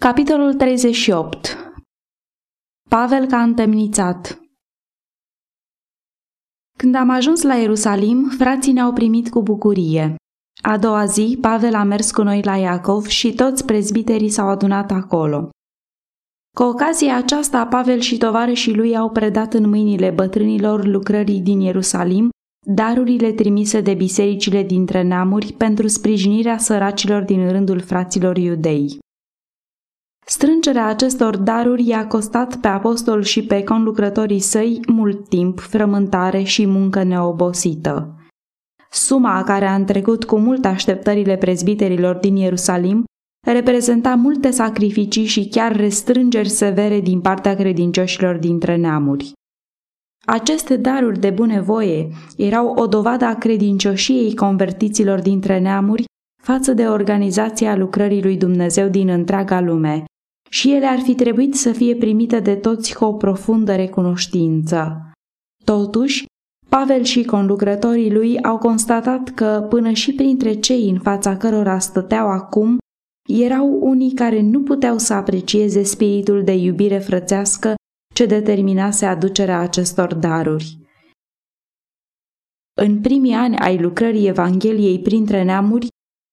Capitolul 38 Pavel ca întemnițat Când am ajuns la Ierusalim, frații ne-au primit cu bucurie. A doua zi, Pavel a mers cu noi la Iacov și toți prezbiterii s-au adunat acolo. Cu ocazia aceasta, Pavel și tovarășii lui au predat în mâinile bătrânilor lucrării din Ierusalim darurile trimise de bisericile dintre neamuri pentru sprijinirea săracilor din rândul fraților iudei. Strângerea acestor daruri i-a costat pe apostol și pe conlucrătorii săi mult timp, frământare și muncă neobosită. Suma care a întrecut cu mult așteptările prezbiterilor din Ierusalim reprezenta multe sacrificii și chiar restrângeri severe din partea credincioșilor dintre neamuri. Aceste daruri de bunăvoie erau o dovadă a credincioșiei convertiților dintre neamuri față de organizația lucrării lui Dumnezeu din întreaga lume și ele ar fi trebuit să fie primite de toți cu o profundă recunoștință. Totuși, Pavel și conlucrătorii lui au constatat că până și printre cei în fața cărora stăteau acum, erau unii care nu puteau să aprecieze spiritul de iubire frățească ce determinase aducerea acestor daruri. În primii ani ai lucrării Evangheliei printre neamuri,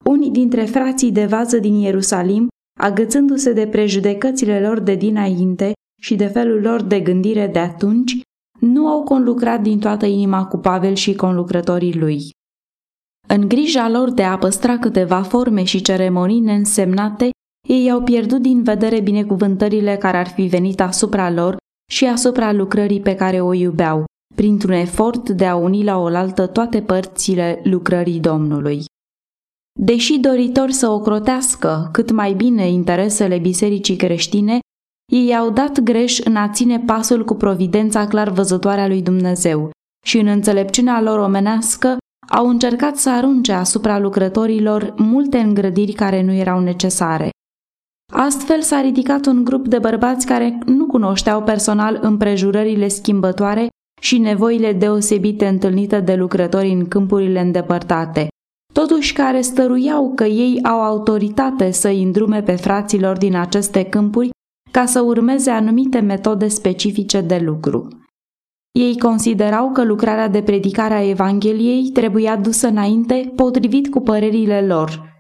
unii dintre frații de vază din Ierusalim, agățându-se de prejudecățile lor de dinainte și de felul lor de gândire de atunci, nu au conlucrat din toată inima cu Pavel și conlucrătorii lui. În grija lor de a păstra câteva forme și ceremonii neînsemnate, ei au pierdut din vedere binecuvântările care ar fi venit asupra lor și asupra lucrării pe care o iubeau, printr-un efort de a uni la oaltă toate părțile lucrării Domnului. Deși doritor să ocrotească cât mai bine interesele bisericii creștine, ei au dat greș în a ține pasul cu providența clar văzătoare a lui Dumnezeu și în înțelepciunea lor omenească au încercat să arunce asupra lucrătorilor multe îngrădiri care nu erau necesare. Astfel s-a ridicat un grup de bărbați care nu cunoșteau personal împrejurările schimbătoare și nevoile deosebite întâlnite de lucrători în câmpurile îndepărtate, totuși care stăruiau că ei au autoritate să îndrume pe fraților din aceste câmpuri ca să urmeze anumite metode specifice de lucru. Ei considerau că lucrarea de predicare a Evangheliei trebuia dusă înainte potrivit cu părerile lor.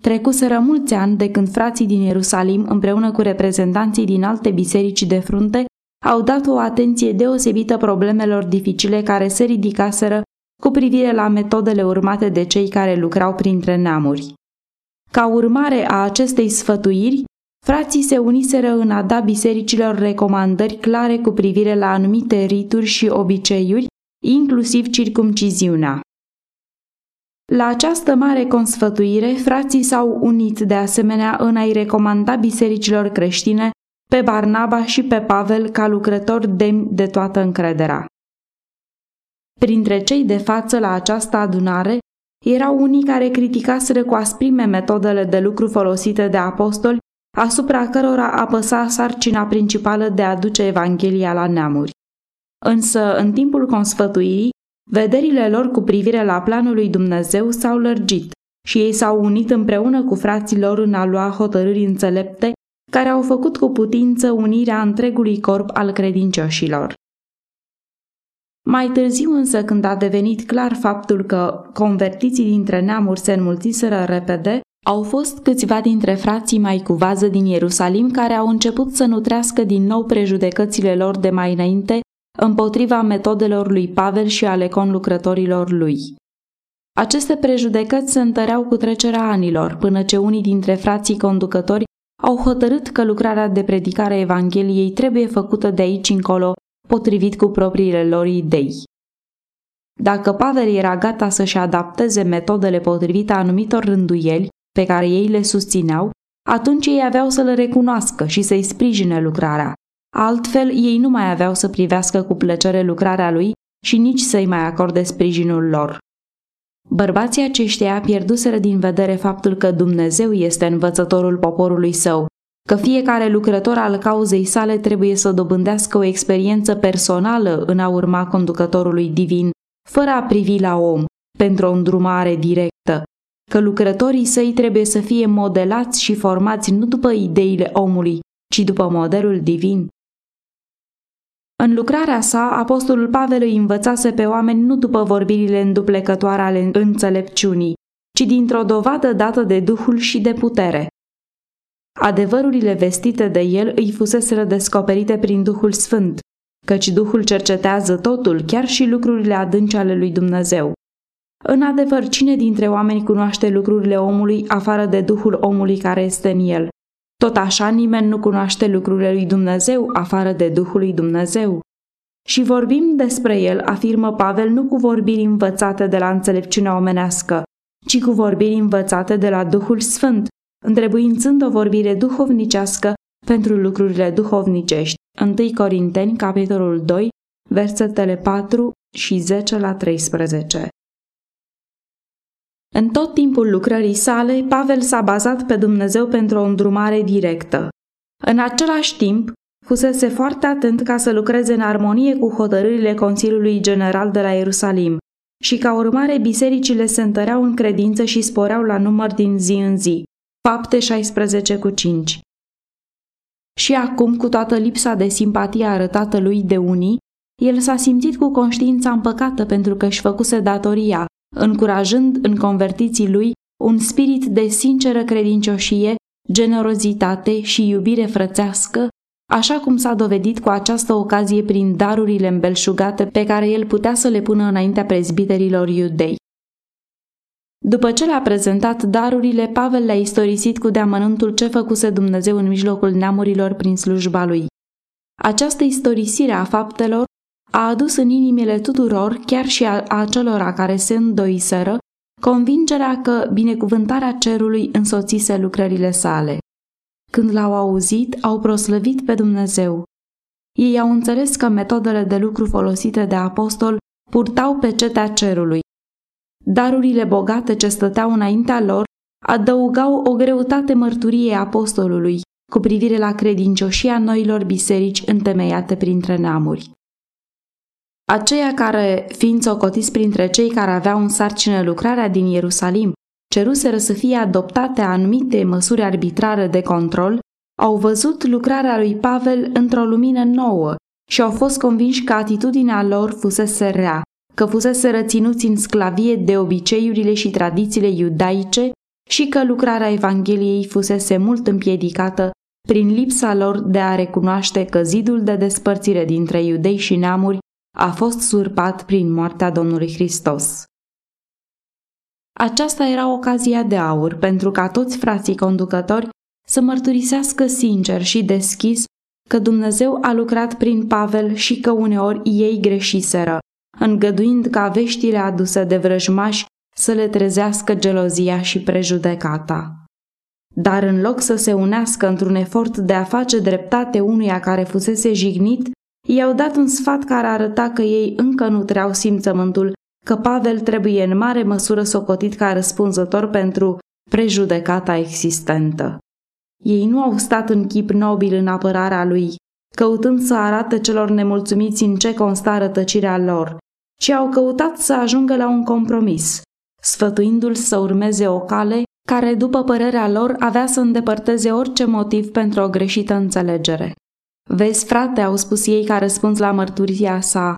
Trecuseră mulți ani de când frații din Ierusalim, împreună cu reprezentanții din alte biserici de frunte, au dat o atenție deosebită problemelor dificile care se ridicaseră cu privire la metodele urmate de cei care lucrau printre neamuri. Ca urmare a acestei sfătuiri, frații se uniseră în a da bisericilor recomandări clare cu privire la anumite rituri și obiceiuri, inclusiv circumciziunea. La această mare consfătuire, frații s-au unit de asemenea în a-i recomanda bisericilor creștine pe Barnaba și pe Pavel ca lucrători demni de toată încrederea. Printre cei de față la această adunare erau unii care criticaseră cu asprime metodele de lucru folosite de apostoli, asupra cărora apăsa sarcina principală de a duce Evanghelia la neamuri. Însă, în timpul consfătuirii, vederile lor cu privire la planul lui Dumnezeu s-au lărgit și ei s-au unit împreună cu frații lor în a lua hotărâri înțelepte care au făcut cu putință unirea întregului corp al credincioșilor. Mai târziu însă, când a devenit clar faptul că convertiții dintre neamuri se înmulțiseră repede, au fost câțiva dintre frații mai cu vază din Ierusalim care au început să nutrească din nou prejudecățile lor de mai înainte împotriva metodelor lui Pavel și ale conlucrătorilor lui. Aceste prejudecăți se întăreau cu trecerea anilor, până ce unii dintre frații conducători au hotărât că lucrarea de predicare a Evangheliei trebuie făcută de aici încolo potrivit cu propriile lor idei. Dacă Pavel era gata să-și adapteze metodele potrivite anumitor rânduieli pe care ei le susțineau, atunci ei aveau să le recunoască și să-i sprijine lucrarea. Altfel, ei nu mai aveau să privească cu plăcere lucrarea lui și nici să-i mai acorde sprijinul lor. Bărbații aceștia pierduseră din vedere faptul că Dumnezeu este învățătorul poporului său că fiecare lucrător al cauzei sale trebuie să dobândească o experiență personală în a urma conducătorului divin, fără a privi la om, pentru o îndrumare directă, că lucrătorii săi trebuie să fie modelați și formați nu după ideile omului, ci după modelul divin. În lucrarea sa, apostolul Pavel îi învățase pe oameni nu după vorbirile înduplecătoare ale înțelepciunii, ci dintr-o dovadă dată de Duhul și de putere. Adevărurile vestite de el îi fuseseră descoperite prin Duhul Sfânt, căci Duhul cercetează totul, chiar și lucrurile adânci ale lui Dumnezeu. În adevăr, cine dintre oameni cunoaște lucrurile omului afară de Duhul omului care este în el? Tot așa nimeni nu cunoaște lucrurile lui Dumnezeu afară de Duhul lui Dumnezeu. Și vorbim despre el, afirmă Pavel, nu cu vorbiri învățate de la înțelepciunea omenească, ci cu vorbiri învățate de la Duhul Sfânt, întrebuințând o vorbire duhovnicească pentru lucrurile duhovnicești. 1 Corinteni, capitolul 2, versetele 4 și 10 la 13. În tot timpul lucrării sale, Pavel s-a bazat pe Dumnezeu pentru o îndrumare directă. În același timp, fusese foarte atent ca să lucreze în armonie cu hotărârile Consiliului General de la Ierusalim și ca urmare bisericile se întăreau în credință și sporeau la număr din zi în zi. Fapte 16 cu 5 Și acum, cu toată lipsa de simpatie arătată lui de unii, el s-a simțit cu conștiința împăcată pentru că își făcuse datoria, încurajând în convertiții lui un spirit de sinceră credincioșie, generozitate și iubire frățească, așa cum s-a dovedit cu această ocazie prin darurile îmbelșugate pe care el putea să le pună înaintea prezbiterilor iudei. După ce le-a prezentat darurile, Pavel le-a istorisit cu deamănântul ce făcuse Dumnezeu în mijlocul neamurilor prin slujba lui. Această istorisire a faptelor a adus în inimile tuturor, chiar și a acelora care se îndoiseră, convingerea că binecuvântarea cerului însoțise lucrările sale. Când l-au auzit, au proslăvit pe Dumnezeu. Ei au înțeles că metodele de lucru folosite de apostol purtau pe cetea cerului. Darurile bogate ce stăteau înaintea lor adăugau o greutate mărturiei apostolului cu privire la credincioșia noilor biserici întemeiate printre neamuri. Aceia care, fiind socotiți printre cei care aveau în sarcină lucrarea din Ierusalim, ceruseră să fie adoptate anumite măsuri arbitrare de control, au văzut lucrarea lui Pavel într-o lumină nouă și au fost convinși că atitudinea lor fusese rea, că fusese răținuți în sclavie de obiceiurile și tradițiile iudaice și că lucrarea Evangheliei fusese mult împiedicată prin lipsa lor de a recunoaște că zidul de despărțire dintre iudei și neamuri a fost surpat prin moartea Domnului Hristos. Aceasta era ocazia de aur pentru ca toți frații conducători să mărturisească sincer și deschis că Dumnezeu a lucrat prin Pavel și că uneori ei greșiseră, îngăduind ca veștile aduse de vrăjmași să le trezească gelozia și prejudecata. Dar în loc să se unească într-un efort de a face dreptate unuia care fusese jignit, i-au dat un sfat care arăta că ei încă nu treau simțământul că Pavel trebuie în mare măsură socotit ca răspunzător pentru prejudecata existentă. Ei nu au stat în chip nobil în apărarea lui, căutând să arate celor nemulțumiți în ce consta rătăcirea lor, ci au căutat să ajungă la un compromis, sfătuindu-l să urmeze o cale care, după părerea lor, avea să îndepărteze orice motiv pentru o greșită înțelegere. Vezi, frate, au spus ei ca răspuns la mărturia sa,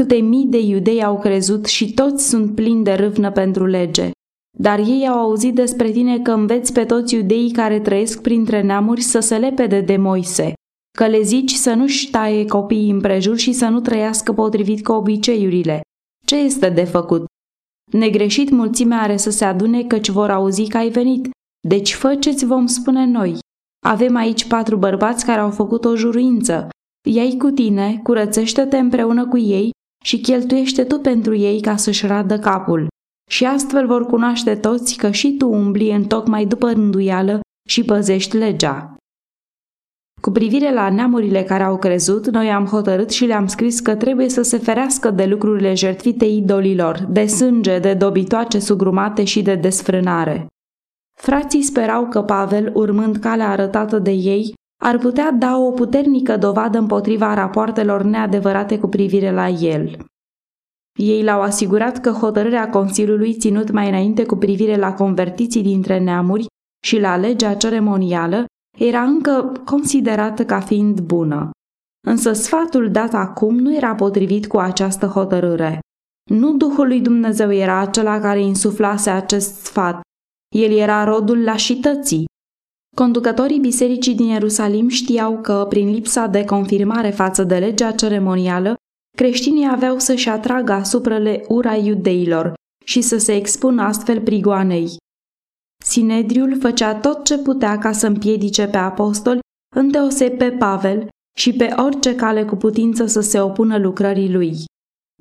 câte mii de iudei au crezut și toți sunt plini de râvnă pentru lege. Dar ei au auzit despre tine că înveți pe toți iudeii care trăiesc printre neamuri să se lepede de Moise, că le zici să nu-și taie copiii împrejur și să nu trăiască potrivit cu obiceiurile. Ce este de făcut? Negreșit mulțimea are să se adune căci vor auzi că ai venit. Deci fă ce-ți vom spune noi. Avem aici patru bărbați care au făcut o juruință. Ia-i cu tine, curățește-te împreună cu ei și cheltuiește tu pentru ei ca să-și radă capul. Și astfel vor cunoaște toți că și tu umbli în tocmai după rânduială și păzești legea. Cu privire la neamurile care au crezut, noi am hotărât și le-am scris că trebuie să se ferească de lucrurile jertfite idolilor, de sânge, de dobitoace sugrumate și de desfrânare. Frații sperau că Pavel, urmând calea arătată de ei, ar putea da o puternică dovadă împotriva rapoartelor neadevărate cu privire la el. Ei l-au asigurat că hotărârea Consiliului ținut mai înainte cu privire la convertiții dintre neamuri și la legea ceremonială era încă considerată ca fiind bună. Însă sfatul dat acum nu era potrivit cu această hotărâre. Nu Duhul lui Dumnezeu era acela care insuflase acest sfat, el era rodul lașității. Conducătorii bisericii din Ierusalim știau că, prin lipsa de confirmare față de legea ceremonială, creștinii aveau să-și atragă asupra le ura iudeilor și să se expună astfel prigoanei. Sinedriul făcea tot ce putea ca să împiedice pe apostoli, îndeoseb pe Pavel și pe orice cale cu putință să se opună lucrării lui.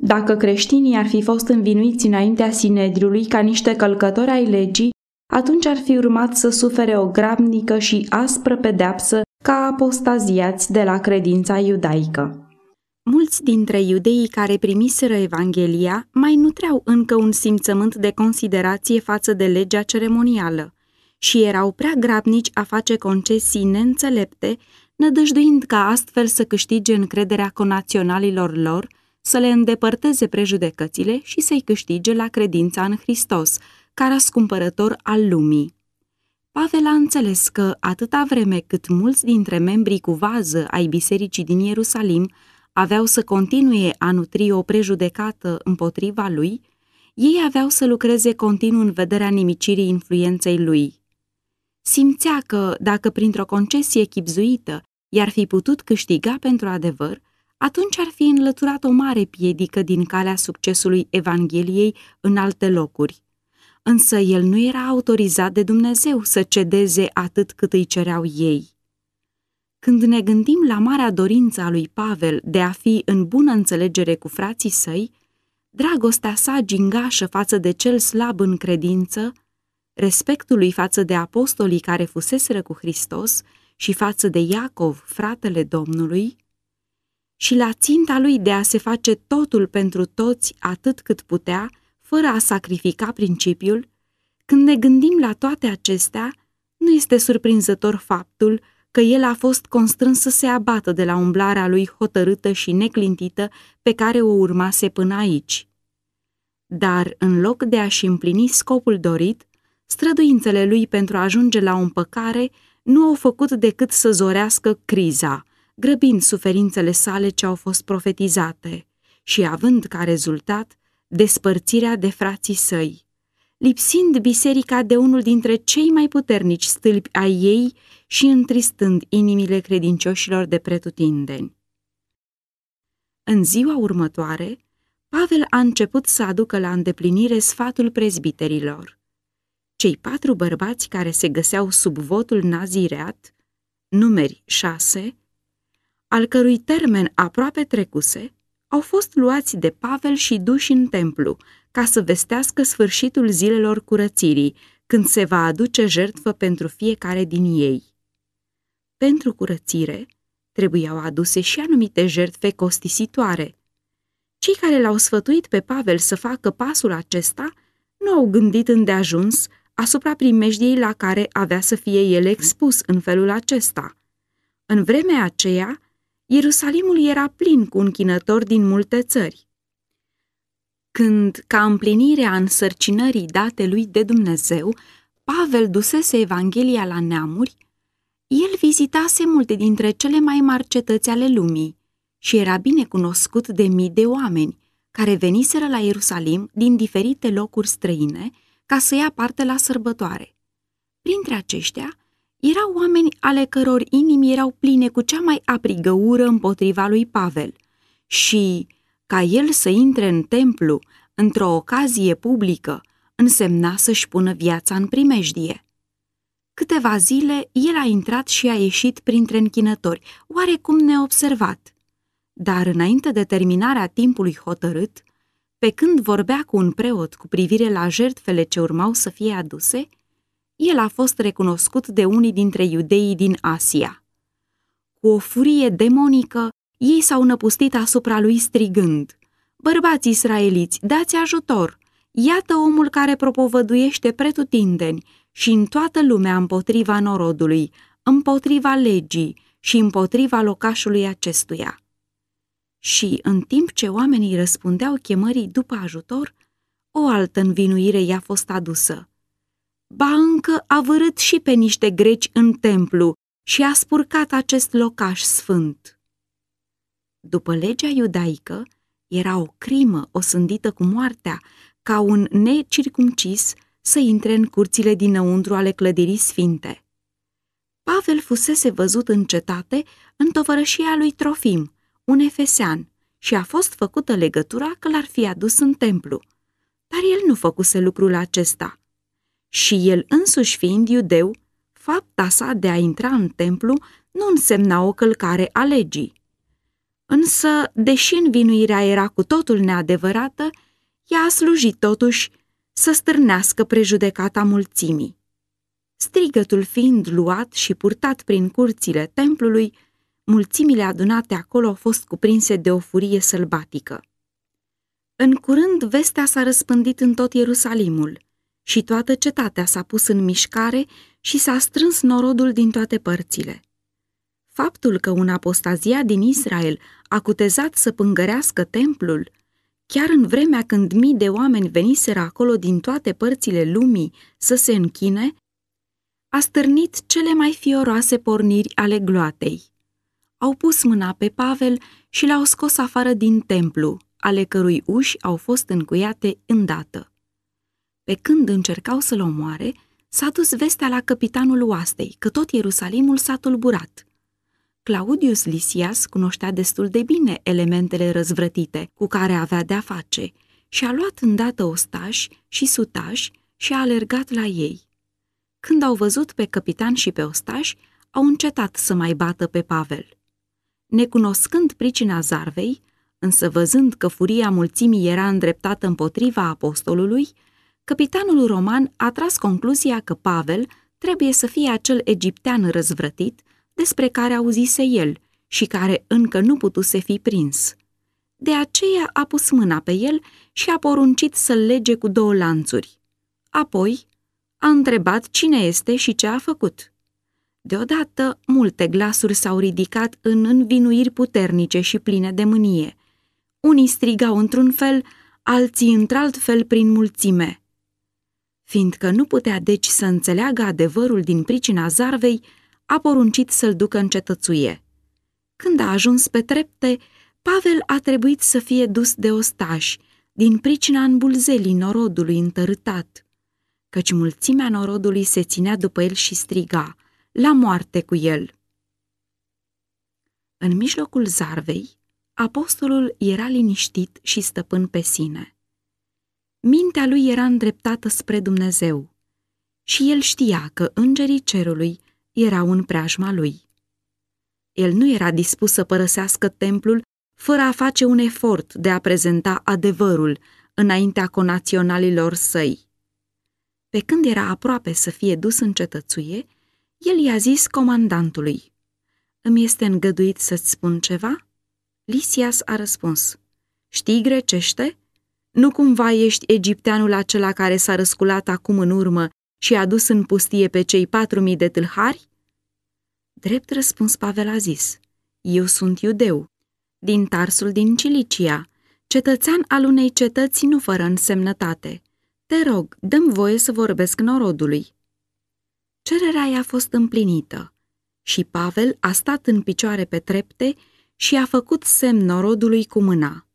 Dacă creștinii ar fi fost învinuiți înaintea Sinedriului ca niște călcători ai legii, atunci ar fi urmat să sufere o grabnică și aspră pedeapsă ca apostaziați de la credința iudaică. Mulți dintre iudeii care primiseră Evanghelia mai nutreau încă un simțământ de considerație față de legea ceremonială și erau prea grabnici a face concesii neînțelepte, nădăjduind ca astfel să câștige încrederea conaționalilor lor, să le îndepărteze prejudecățile și să-i câștige la credința în Hristos, ca răscumpărător al lumii. Pavel a înțeles că, atâta vreme cât mulți dintre membrii cu vază ai bisericii din Ierusalim aveau să continue a nutri o prejudecată împotriva lui, ei aveau să lucreze continuu în vederea nimicirii influenței lui. Simțea că, dacă printr-o concesie chipzuită i-ar fi putut câștiga pentru adevăr, atunci ar fi înlăturat o mare piedică din calea succesului Evangheliei în alte locuri însă el nu era autorizat de Dumnezeu să cedeze atât cât îi cereau ei. Când ne gândim la marea dorință a lui Pavel de a fi în bună înțelegere cu frații săi, dragostea sa gingașă față de cel slab în credință, respectul lui față de apostolii care fuseseră cu Hristos și față de Iacov, fratele Domnului, și la ținta lui de a se face totul pentru toți atât cât putea, fără a sacrifica principiul, când ne gândim la toate acestea, nu este surprinzător faptul că el a fost constrâns să se abată de la umblarea lui hotărâtă și neclintită pe care o urmase până aici. Dar, în loc de a-și împlini scopul dorit, străduințele lui pentru a ajunge la o împăcare nu au făcut decât să zorească criza, grăbind suferințele sale ce au fost profetizate și având ca rezultat despărțirea de frații săi, lipsind biserica de unul dintre cei mai puternici stâlpi ai ei și întristând inimile credincioșilor de pretutindeni. În ziua următoare, Pavel a început să aducă la îndeplinire sfatul prezbiterilor. Cei patru bărbați care se găseau sub votul nazireat, numeri șase, al cărui termen aproape trecuse, au fost luați de Pavel și duși în templu, ca să vestească sfârșitul zilelor curățirii, când se va aduce jertfă pentru fiecare din ei. Pentru curățire, trebuiau aduse și anumite jertfe costisitoare. Cei care l-au sfătuit pe Pavel să facă pasul acesta nu au gândit îndeajuns asupra primejdiei la care avea să fie el expus în felul acesta. În vremea aceea, Ierusalimul era plin cu închinători din multe țări. Când, ca împlinire a însărcinării date lui de Dumnezeu, Pavel dusese Evanghelia la neamuri, el vizitase multe dintre cele mai mari cetăți ale lumii și era bine cunoscut de mii de oameni care veniseră la Ierusalim din diferite locuri străine ca să ia parte la sărbătoare. Printre aceștia erau oameni ale căror inimi erau pline cu cea mai aprigă ură împotriva lui Pavel și, ca el să intre în templu într-o ocazie publică, însemna să-și pună viața în primejdie. Câteva zile, el a intrat și a ieșit printre închinători, oarecum neobservat. Dar înainte de terminarea timpului hotărât, pe când vorbea cu un preot cu privire la jertfele ce urmau să fie aduse, el a fost recunoscut de unii dintre iudeii din Asia. Cu o furie demonică, ei s-au năpustit asupra lui strigând, Bărbați israeliți, dați ajutor! Iată omul care propovăduiește pretutindeni și în toată lumea împotriva norodului, împotriva legii și împotriva locașului acestuia. Și, în timp ce oamenii răspundeau chemării după ajutor, o altă învinuire i-a fost adusă. Ba încă a vărât și pe niște greci în templu și a spurcat acest locaș sfânt. După legea iudaică, era o crimă osândită cu moartea ca un necircumcis să intre în curțile dinăuntru ale clădirii sfinte. Pavel fusese văzut în cetate în tovărășia lui Trofim, un efesean, și a fost făcută legătura că l-ar fi adus în templu. Dar el nu făcuse lucrul acesta. Și el însuși fiind iudeu, fapta sa de a intra în templu nu însemna o călcare a legii. Însă, deși învinuirea era cu totul neadevărată, ea a slujit totuși să stârnească prejudecata mulțimii. Strigătul fiind luat și purtat prin curțile templului, mulțimile adunate acolo au fost cuprinse de o furie sălbatică. În curând, vestea s-a răspândit în tot Ierusalimul și toată cetatea s-a pus în mișcare și s-a strâns norodul din toate părțile. Faptul că un apostazia din Israel a cutezat să pângărească templul, chiar în vremea când mii de oameni veniseră acolo din toate părțile lumii să se închine, a stârnit cele mai fioroase porniri ale gloatei. Au pus mâna pe Pavel și l-au scos afară din templu, ale cărui uși au fost încuiate îndată. Pe când încercau să-l omoare, s-a dus vestea la capitanul oastei că tot Ierusalimul s-a tulburat – Claudius Lisias cunoștea destul de bine elementele răzvrătite cu care avea de-a face și a luat îndată ostași și sutași și a alergat la ei. Când au văzut pe capitan și pe ostași, au încetat să mai bată pe Pavel. Necunoscând pricina zarvei, însă văzând că furia mulțimii era îndreptată împotriva apostolului, capitanul roman a tras concluzia că Pavel trebuie să fie acel egiptean răzvrătit despre care auzise el și care încă nu putuse fi prins. De aceea a pus mâna pe el și a poruncit să-l lege cu două lanțuri. Apoi a întrebat cine este și ce a făcut. Deodată, multe glasuri s-au ridicat în învinuiri puternice și pline de mânie. Unii strigau într-un fel, alții într-alt fel prin mulțime. Fiindcă nu putea deci să înțeleagă adevărul din pricina zarvei, a poruncit să-l ducă în cetățuie. Când a ajuns pe trepte, Pavel a trebuit să fie dus de ostași, din pricina îmbulzelii norodului întărâtat, căci mulțimea norodului se ținea după el și striga, la moarte cu el. În mijlocul zarvei, apostolul era liniștit și stăpân pe sine. Mintea lui era îndreptată spre Dumnezeu și el știa că îngerii cerului erau în preajma lui. El nu era dispus să părăsească templul fără a face un efort de a prezenta adevărul înaintea conaționalilor săi. Pe când era aproape să fie dus în cetățuie, el i-a zis comandantului, Îmi este îngăduit să-ți spun ceva?" Lisias a răspuns, Știi grecește? Nu cumva ești egipteanul acela care s-a răsculat acum în urmă și a dus în pustie pe cei patru mii de tâlhari? Drept răspuns Pavel a zis, Eu sunt iudeu, din Tarsul din Cilicia, cetățean al unei cetăți nu fără însemnătate. Te rog, dăm voie să vorbesc norodului. Cererea i-a fost împlinită și Pavel a stat în picioare pe trepte și a făcut semn norodului cu mâna.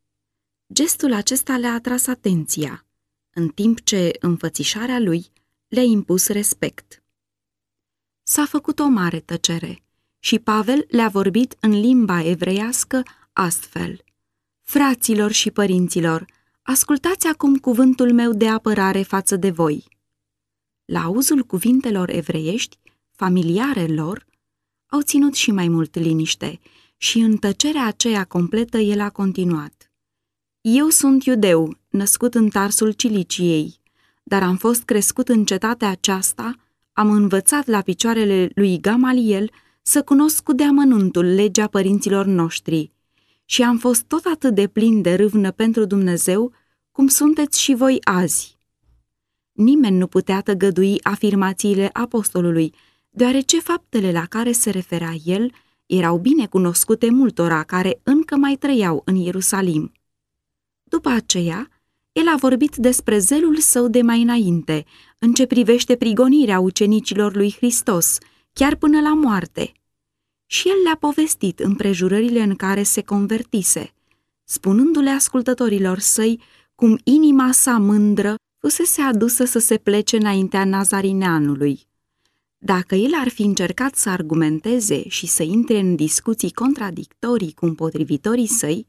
Gestul acesta le-a atras atenția, în timp ce înfățișarea lui le-a impus respect. S-a făcut o mare tăcere și Pavel le-a vorbit în limba evreiască astfel. Fraților și părinților, ascultați acum cuvântul meu de apărare față de voi. La auzul cuvintelor evreiești, familiare lor, au ținut și mai mult liniște și în tăcerea aceea completă el a continuat. Eu sunt iudeu, născut în Tarsul Ciliciei, dar am fost crescut în cetatea aceasta, am învățat la picioarele lui Gamaliel să cunosc cu deamănuntul legea părinților noștri și am fost tot atât de plin de râvnă pentru Dumnezeu cum sunteți și voi azi. Nimeni nu putea tăgădui afirmațiile apostolului, deoarece faptele la care se referea el erau bine cunoscute multora care încă mai trăiau în Ierusalim. După aceea, el a vorbit despre zelul său de mai înainte, în ce privește prigonirea ucenicilor lui Hristos, chiar până la moarte. Și el le-a povestit împrejurările în care se convertise, spunându-le ascultătorilor săi cum inima sa mândră fusese adusă să se plece înaintea nazarineanului. Dacă el ar fi încercat să argumenteze și să intre în discuții contradictorii cu împotrivitorii săi,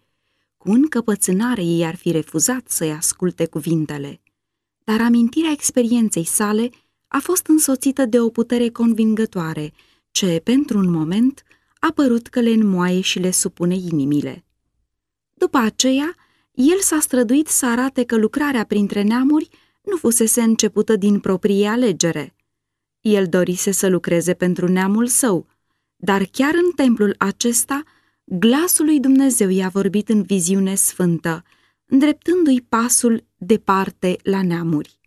cu încăpățânare ei ar fi refuzat să-i asculte cuvintele. Dar amintirea experienței sale a fost însoțită de o putere convingătoare, ce, pentru un moment, a părut că le înmoaie și le supune inimile. După aceea, el s-a străduit să arate că lucrarea printre neamuri nu fusese începută din proprie alegere. El dorise să lucreze pentru neamul său, dar chiar în templul acesta, glasul lui Dumnezeu i-a vorbit în viziune sfântă, îndreptându-i pasul departe la neamuri.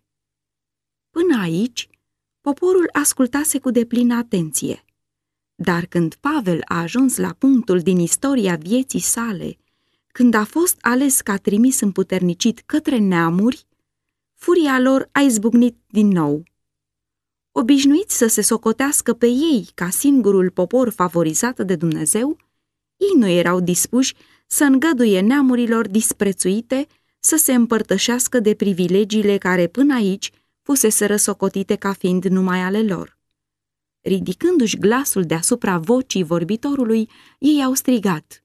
Până aici, poporul ascultase cu deplină atenție. Dar când Pavel a ajuns la punctul din istoria vieții sale, când a fost ales ca trimis împuternicit către neamuri, furia lor a izbucnit din nou. Obișnuiți să se socotească pe ei ca singurul popor favorizat de Dumnezeu, ei nu erau dispuși să îngăduie neamurilor disprețuite să se împărtășească de privilegiile care până aici fusese răsocotite ca fiind numai ale lor. Ridicându-și glasul deasupra vocii vorbitorului, ei au strigat.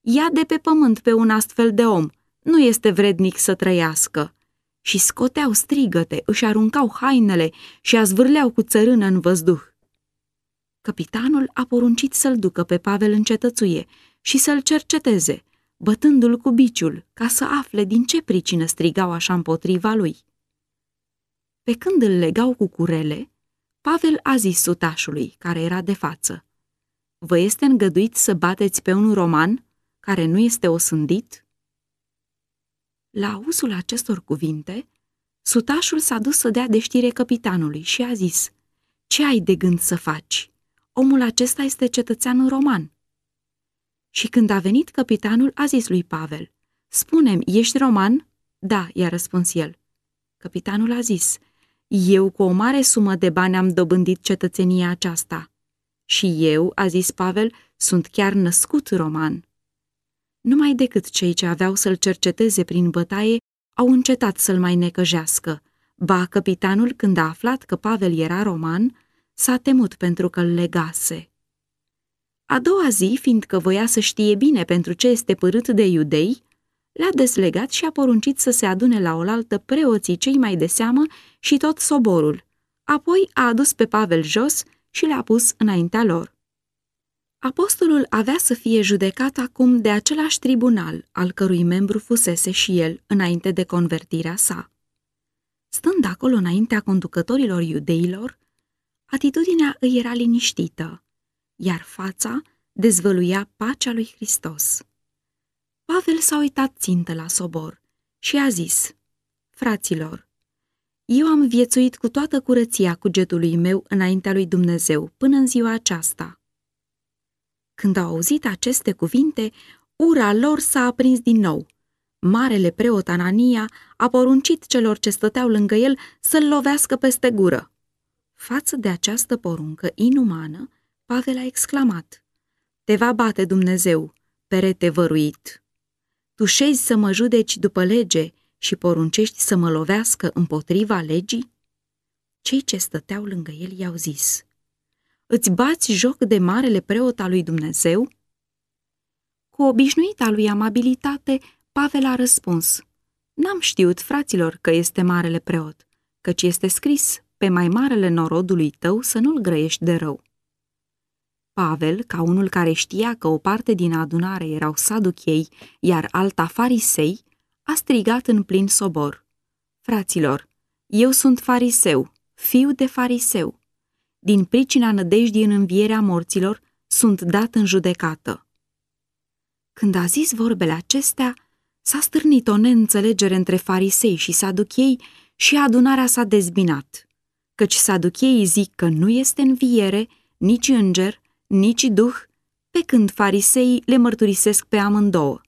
Ia de pe pământ pe un astfel de om, nu este vrednic să trăiască și scoteau strigăte, își aruncau hainele și a zvârleau cu țărână în văzduh. Capitanul a poruncit să-l ducă pe Pavel în cetățuie și să-l cerceteze, bătându-l cu biciul, ca să afle din ce pricină strigau așa împotriva lui. Pe când îl legau cu curele, Pavel a zis sutașului, care era de față, Vă este îngăduit să bateți pe un roman care nu este osândit?" La auzul acestor cuvinte, sutașul s-a dus să dea de știre capitanului și a zis, Ce ai de gând să faci? Omul acesta este cetățean roman." Și când a venit capitanul, a zis lui Pavel, Spune-mi, ești roman?" Da," i-a răspuns el. Capitanul a zis, Eu cu o mare sumă de bani am dobândit cetățenia aceasta." Și eu, a zis Pavel, sunt chiar născut roman numai decât cei ce aveau să-l cerceteze prin bătaie au încetat să-l mai necăjească. Ba, capitanul, când a aflat că Pavel era roman, s-a temut pentru că îl legase. A doua zi, fiindcă voia să știe bine pentru ce este părât de iudei, le-a deslegat și a poruncit să se adune la oaltă preoții cei mai de seamă și tot soborul. Apoi a adus pe Pavel jos și l-a pus înaintea lor. Apostolul avea să fie judecat acum de același tribunal, al cărui membru fusese și el înainte de convertirea sa. Stând acolo înaintea conducătorilor iudeilor, atitudinea îi era liniștită, iar fața dezvăluia pacea lui Hristos. Pavel s-a uitat țintă la sobor și a zis, Fraților, eu am viețuit cu toată curăția cugetului meu înaintea lui Dumnezeu până în ziua aceasta când au auzit aceste cuvinte, ura lor s-a aprins din nou. Marele preot Anania a poruncit celor ce stăteau lângă el să-l lovească peste gură. Față de această poruncă inumană, Pavel a exclamat, Te va bate Dumnezeu, perete văruit! Tu șezi să mă judeci după lege și poruncești să mă lovească împotriva legii? Cei ce stăteau lângă el i-au zis, Îți bați joc de marele preot al lui Dumnezeu? Cu obișnuita lui amabilitate, Pavel a răspuns, N-am știut, fraților, că este marele preot, căci este scris, pe mai marele norodului tău să nu-l grăiești de rău. Pavel, ca unul care știa că o parte din adunare erau saduchei, iar alta farisei, a strigat în plin sobor. Fraților, eu sunt fariseu, fiu de fariseu din pricina nădejdii în învierea morților, sunt dat în judecată. Când a zis vorbele acestea, s-a stârnit o neînțelegere între farisei și saduchei și adunarea s-a dezbinat, căci saducheii zic că nu este înviere, nici înger, nici duh, pe când fariseii le mărturisesc pe amândouă.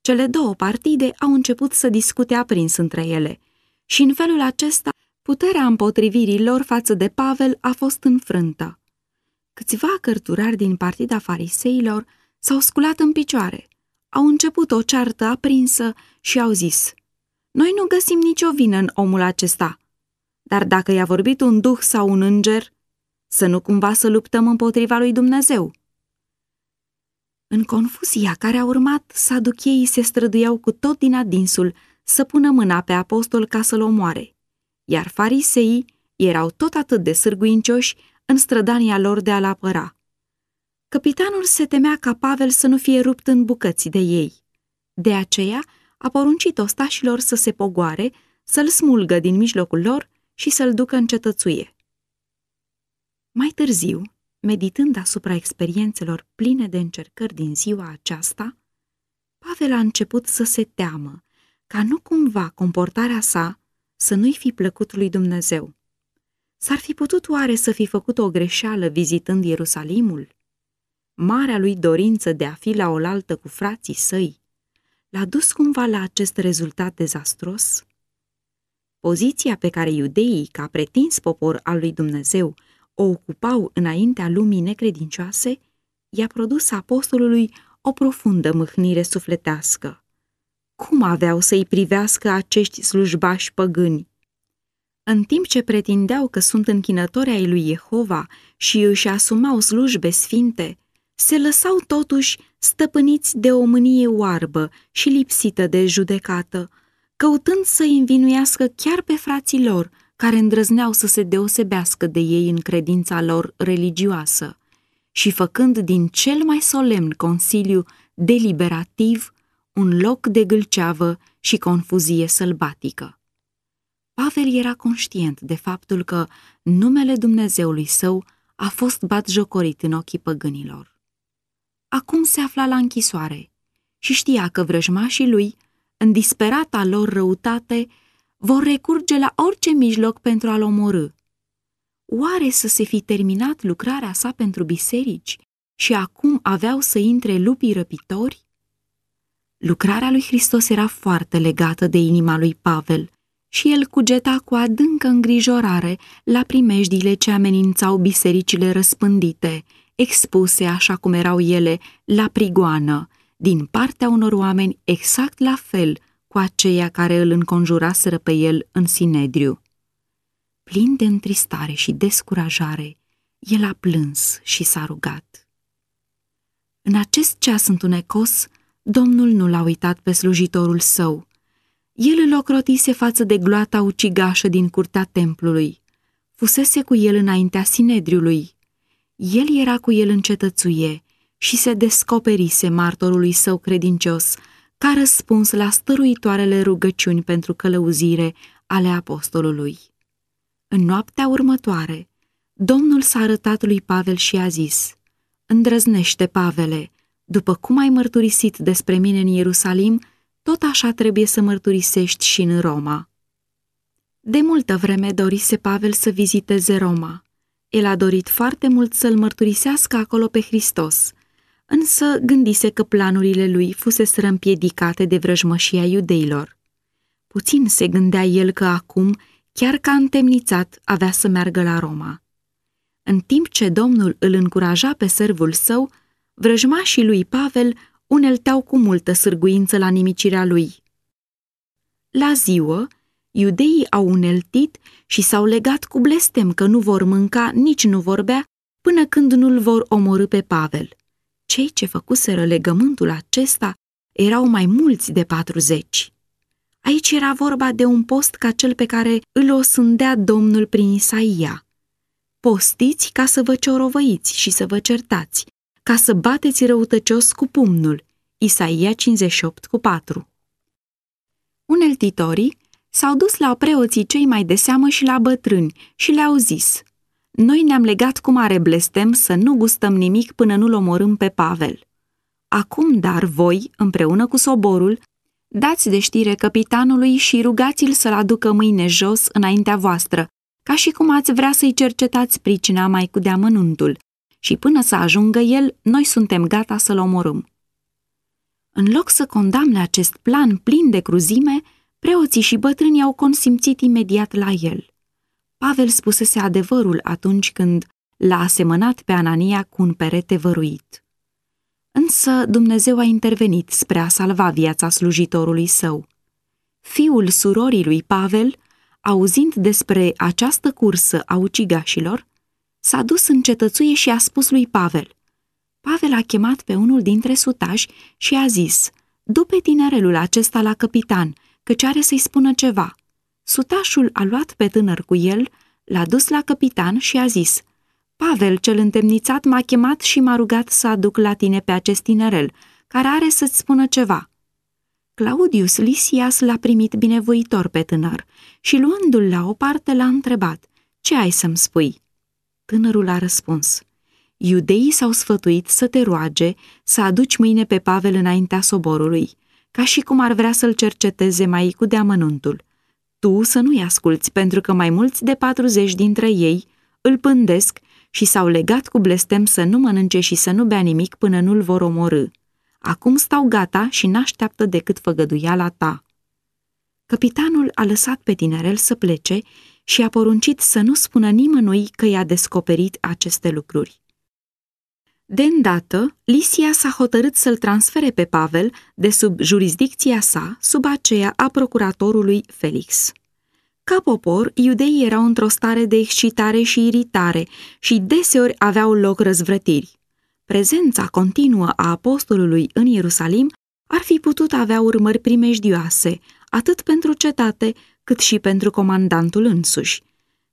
Cele două partide au început să discute aprins între ele și în felul acesta puterea împotrivirii lor față de Pavel a fost înfrântă. Câțiva cărturari din partida fariseilor s-au sculat în picioare, au început o ceartă aprinsă și au zis Noi nu găsim nicio vină în omul acesta, dar dacă i-a vorbit un duh sau un înger, să nu cumva să luptăm împotriva lui Dumnezeu. În confuzia care a urmat, saducheii se străduiau cu tot din adinsul să pună mâna pe apostol ca să-l omoare, iar fariseii erau tot atât de sârguincioși în strădania lor de a-l apăra. Capitanul se temea ca Pavel să nu fie rupt în bucăți de ei. De aceea a poruncit ostașilor să se pogoare, să-l smulgă din mijlocul lor și să-l ducă în cetățuie. Mai târziu, meditând asupra experiențelor pline de încercări din ziua aceasta, Pavel a început să se teamă ca nu cumva comportarea sa să nu-i fi plăcut lui Dumnezeu. S-ar fi putut oare să fi făcut o greșeală vizitând Ierusalimul? Marea lui dorință de a fi la oaltă cu frații săi l-a dus cumva la acest rezultat dezastros? Poziția pe care iudeii, ca pretins popor al lui Dumnezeu, o ocupau înaintea lumii necredincioase, i-a produs apostolului o profundă mâhnire sufletească. Cum aveau să-i privească acești slujbași păgâni? În timp ce pretindeau că sunt închinători ai lui Jehova și își asumau slujbe sfinte, se lăsau totuși stăpâniți de o mânie oarbă și lipsită de judecată, căutând să-i învinuiască chiar pe frații lor, care îndrăzneau să se deosebească de ei în credința lor religioasă și făcând din cel mai solemn consiliu deliberativ un loc de gâlceavă și confuzie sălbatică. Pavel era conștient de faptul că numele Dumnezeului său a fost batjocorit în ochii păgânilor. Acum se afla la închisoare și știa că vrăjmașii lui, în disperata lor răutate, vor recurge la orice mijloc pentru a-l omorâ. Oare să se fi terminat lucrarea sa pentru biserici și acum aveau să intre lupii răpitori? Lucrarea lui Hristos era foarte legată de inima lui Pavel și el cugeta cu adâncă îngrijorare la primejdile ce amenințau bisericile răspândite, expuse așa cum erau ele la prigoană, din partea unor oameni exact la fel cu aceia care îl înconjuraseră pe el în Sinedriu. Plin de întristare și descurajare, el a plâns și s-a rugat. În acest ceas întunecos, Domnul nu l-a uitat pe slujitorul său. El îl ocrotise față de gloata ucigașă din curtea templului. Fusese cu el înaintea Sinedriului. El era cu el în cetățuie și se descoperise martorului său credincios, ca răspuns la stăruitoarele rugăciuni pentru călăuzire ale apostolului. În noaptea următoare, Domnul s-a arătat lui Pavel și a zis, Îndrăznește, Pavele, după cum ai mărturisit despre mine în Ierusalim, tot așa trebuie să mărturisești și în Roma. De multă vreme dorise Pavel să viziteze Roma. El a dorit foarte mult să-l mărturisească acolo pe Hristos, însă gândise că planurile lui fusese împiedicate de vrăjmășia iudeilor. Puțin se gândea el că acum, chiar ca întemnițat, avea să meargă la Roma. În timp ce Domnul îl încuraja pe servul său, vrăjmașii lui Pavel unelteau cu multă sârguință la nimicirea lui. La ziua, iudeii au uneltit și s-au legat cu blestem că nu vor mânca, nici nu vor bea, până când nu-l vor omorâ pe Pavel. Cei ce făcuseră legământul acesta erau mai mulți de patruzeci. Aici era vorba de un post ca cel pe care îl osândea Domnul prin Isaia. Postiți ca să vă ciorovăiți și să vă certați, ca să bateți răutăcios cu pumnul. Isaia 58 cu 4 Uneltitorii s-au dus la preoții cei mai de seamă și la bătrâni și le-au zis – noi ne-am legat cu mare blestem să nu gustăm nimic până nu-l omorâm pe Pavel. Acum, dar, voi, împreună cu soborul, dați de știre capitanului și rugați-l să-l aducă mâine jos înaintea voastră, ca și cum ați vrea să-i cercetați pricina mai cu deamănuntul, și până să ajungă el, noi suntem gata să-l omorâm. În loc să condamne acest plan plin de cruzime, preoții și bătrânii au consimțit imediat la el. Pavel spusese adevărul atunci când l-a asemănat pe Anania cu un perete văruit. Însă Dumnezeu a intervenit spre a salva viața slujitorului său. Fiul surorii lui Pavel, auzind despre această cursă a ucigașilor, s-a dus în cetățuie și a spus lui Pavel. Pavel a chemat pe unul dintre sutași și a zis, Du pe tinerelul acesta la capitan, căci are să-i spună ceva. Sutașul a luat pe tânăr cu el, l-a dus la capitan și a zis, Pavel, cel întemnițat, m-a chemat și m-a rugat să aduc la tine pe acest tinerel, care are să-ți spună ceva. Claudius Lisias l-a primit binevoitor pe tânăr și luându-l la o parte l-a întrebat, Ce ai să-mi spui?" Tânărul a răspuns, Iudeii s-au sfătuit să te roage să aduci mâine pe Pavel înaintea soborului, ca și cum ar vrea să-l cerceteze mai cu deamănuntul. Tu să nu-i asculți, pentru că mai mulți de patruzeci dintre ei îl pândesc și s-au legat cu blestem să nu mănânce și să nu bea nimic până nu-l vor omorâ. Acum stau gata și n-așteaptă decât făgăduiala ta. Capitanul a lăsat pe tinerel să plece și a poruncit să nu spună nimănui că i-a descoperit aceste lucruri. De îndată, Lisia s-a hotărât să-l transfere pe Pavel de sub jurisdicția sa, sub aceea a procuratorului Felix. Ca popor, iudeii erau într-o stare de excitare și iritare și deseori aveau loc răzvrătiri. Prezența continuă a apostolului în Ierusalim ar fi putut avea urmări primejdioase, atât pentru cetate, cât și pentru comandantul însuși.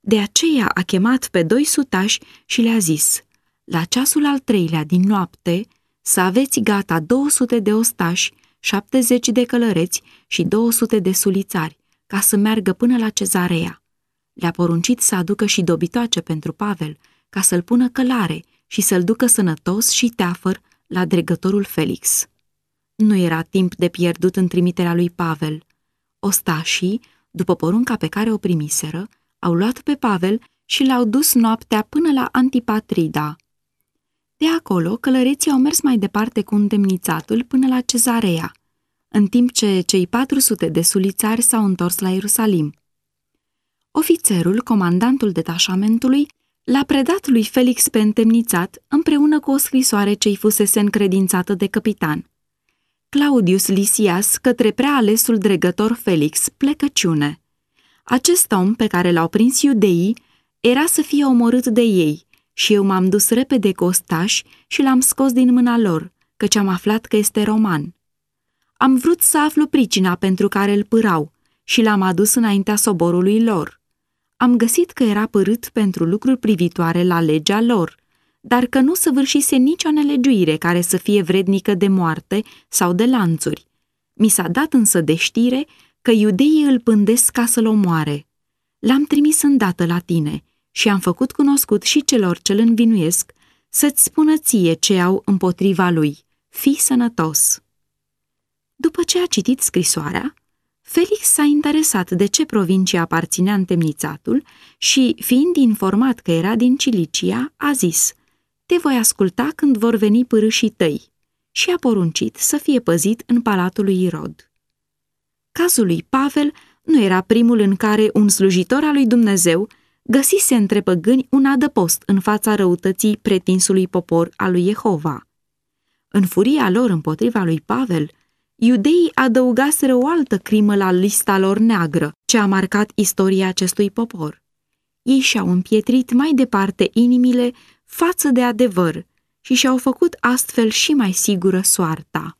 De aceea a chemat pe doi sutași și le-a zis, la ceasul al treilea din noapte, să aveți gata 200 de ostași, 70 de călăreți și 200 de sulițari, ca să meargă până la cezarea. Le-a poruncit să aducă și dobitoace pentru Pavel, ca să-l pună călare și să-l ducă sănătos și teafăr la dregătorul Felix. Nu era timp de pierdut în trimiterea lui Pavel. Ostașii, după porunca pe care o primiseră, au luat pe Pavel și l-au dus noaptea până la Antipatrida. De acolo, călăreții au mers mai departe cu îndemnițatul până la Cezarea, în timp ce cei 400 de sulițari s-au întors la Ierusalim. Ofițerul, comandantul detașamentului, l-a predat lui Felix pe întemnițat împreună cu o scrisoare ce-i fusese încredințată de capitan. Claudius Lisias către prea alesul dregător Felix, plecăciune. Acest om pe care l-au prins iudeii era să fie omorât de ei și eu m-am dus repede cu ostași și l-am scos din mâna lor, căci am aflat că este roman. Am vrut să aflu pricina pentru care îl pârau și l-am adus înaintea soborului lor. Am găsit că era părât pentru lucruri privitoare la legea lor, dar că nu săvârșise nicio nelegiuire care să fie vrednică de moarte sau de lanțuri. Mi s-a dat însă de știre că iudeii îl pândesc ca să-l omoare. L-am trimis îndată la tine și am făcut cunoscut și celor ce-l învinuiesc să-ți spună ție ce au împotriva lui. Fii sănătos! După ce a citit scrisoarea, Felix s-a interesat de ce provincie aparținea întemnițatul și, fiind informat că era din Cilicia, a zis, Te voi asculta când vor veni pârâșii tăi și a poruncit să fie păzit în palatul lui Irod. Cazul lui Pavel nu era primul în care un slujitor al lui Dumnezeu găsise între păgâni un adăpost în fața răutății pretinsului popor al lui Jehova. În furia lor împotriva lui Pavel, iudeii adăugaseră o altă crimă la lista lor neagră, ce a marcat istoria acestui popor. Ei și-au împietrit mai departe inimile față de adevăr și și-au făcut astfel și mai sigură soarta.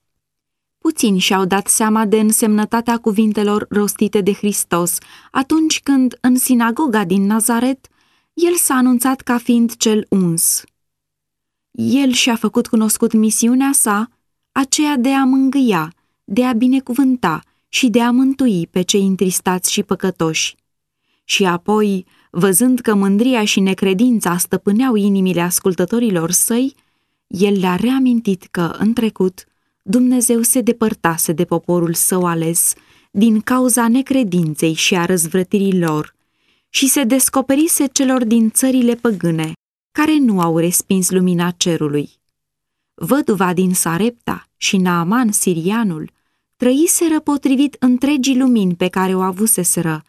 Puțini și-au dat seama de însemnătatea cuvintelor rostite de Hristos atunci când, în sinagoga din Nazaret, el s-a anunțat ca fiind cel uns. El și-a făcut cunoscut misiunea sa, aceea de a mângâia, de a binecuvânta și de a mântui pe cei întristați și păcătoși. Și apoi, văzând că mândria și necredința stăpâneau inimile ascultătorilor săi, el le-a reamintit că, în trecut, Dumnezeu se depărtase de poporul său ales din cauza necredinței și a răzvrătirii lor și se descoperise celor din țările păgâne care nu au respins lumina cerului. Văduva din Sarepta și Naaman sirianul trăiseră potrivit întregii lumini pe care o avuseseră.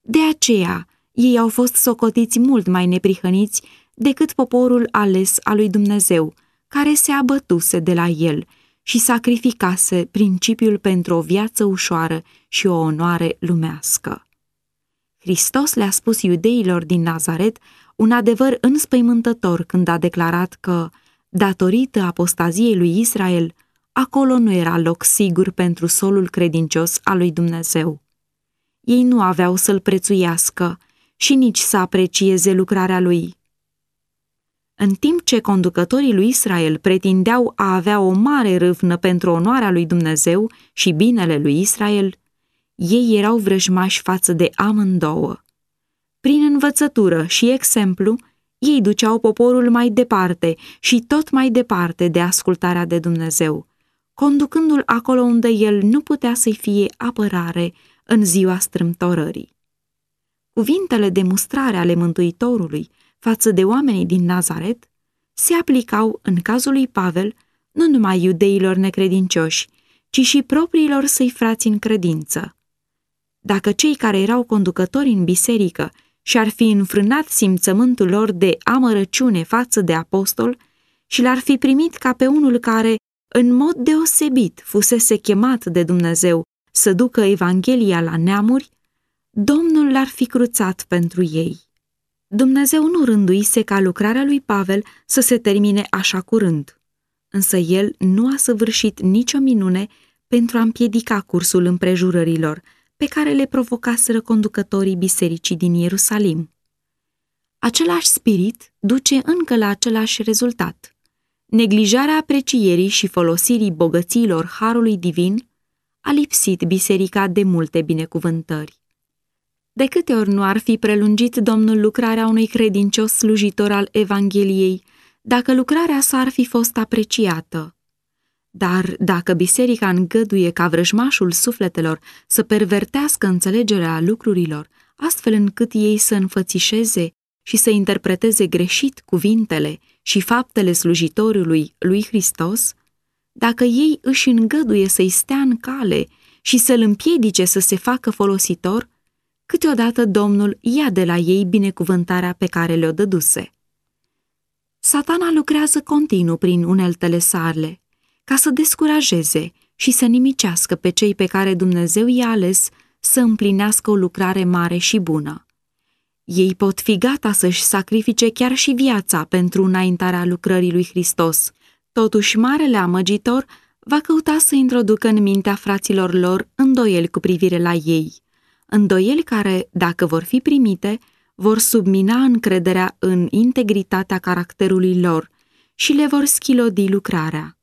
De aceea, ei au fost socotiți mult mai neprihăniți decât poporul ales al lui Dumnezeu, care se abătuse de la el și sacrificase principiul pentru o viață ușoară și o onoare lumească. Hristos le-a spus iudeilor din Nazaret un adevăr înspăimântător când a declarat că, datorită apostaziei lui Israel, acolo nu era loc sigur pentru solul credincios al lui Dumnezeu. Ei nu aveau să-l prețuiască și nici să aprecieze lucrarea lui. În timp ce conducătorii lui Israel pretindeau a avea o mare râvnă pentru onoarea lui Dumnezeu și binele lui Israel, ei erau vrăjmași față de amândouă. Prin învățătură și exemplu, ei duceau poporul mai departe și tot mai departe de ascultarea de Dumnezeu, conducându-l acolo unde el nu putea să-i fie apărare în ziua strâmtorării. Cuvintele de mustrare ale Mântuitorului față de oamenii din Nazaret se aplicau, în cazul lui Pavel, nu numai iudeilor necredincioși, ci și propriilor săi frați în credință. Dacă cei care erau conducători în biserică și-ar fi înfrânat simțământul lor de amărăciune față de apostol și l-ar fi primit ca pe unul care, în mod deosebit, fusese chemat de Dumnezeu să ducă Evanghelia la neamuri, Domnul l-ar fi cruțat pentru ei. Dumnezeu nu rânduise ca lucrarea lui Pavel să se termine așa curând, însă el nu a săvârșit nicio minune pentru a împiedica cursul împrejurărilor pe care le provocaseră conducătorii bisericii din Ierusalim. Același spirit duce încă la același rezultat. Neglijarea aprecierii și folosirii bogățiilor Harului Divin a lipsit biserica de multe binecuvântări. De câte ori nu ar fi prelungit Domnul lucrarea unui credincios slujitor al Evangheliei, dacă lucrarea sa ar fi fost apreciată? Dar dacă biserica îngăduie ca vrăjmașul sufletelor să pervertească înțelegerea lucrurilor, astfel încât ei să înfățișeze și să interpreteze greșit cuvintele și faptele slujitorului lui Hristos, dacă ei își îngăduie să-i stea în cale și să-l împiedice să se facă folositor, câteodată Domnul ia de la ei binecuvântarea pe care le-o dăduse. Satana lucrează continuu prin uneltele sale, ca să descurajeze și să nimicească pe cei pe care Dumnezeu i-a ales să împlinească o lucrare mare și bună. Ei pot fi gata să-și sacrifice chiar și viața pentru înaintarea lucrării lui Hristos. Totuși, marele amăgitor va căuta să introducă în mintea fraților lor îndoieli cu privire la ei – îndoieli care, dacă vor fi primite, vor submina încrederea în integritatea caracterului lor și le vor schilodi lucrarea.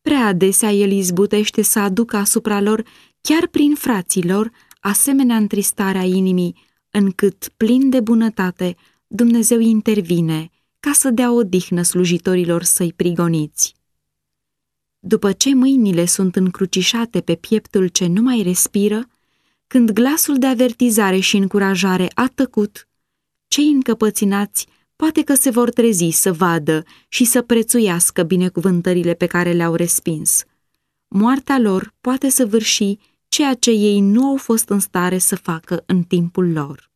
Prea adesea el izbutește să aducă asupra lor, chiar prin frații lor, asemenea întristarea inimii, încât, plin de bunătate, Dumnezeu intervine ca să dea odihnă slujitorilor săi prigoniți. După ce mâinile sunt încrucișate pe pieptul ce nu mai respiră, când glasul de avertizare și încurajare a tăcut, cei încăpăținați poate că se vor trezi să vadă și să prețuiască binecuvântările pe care le-au respins. Moartea lor poate să vârși ceea ce ei nu au fost în stare să facă în timpul lor.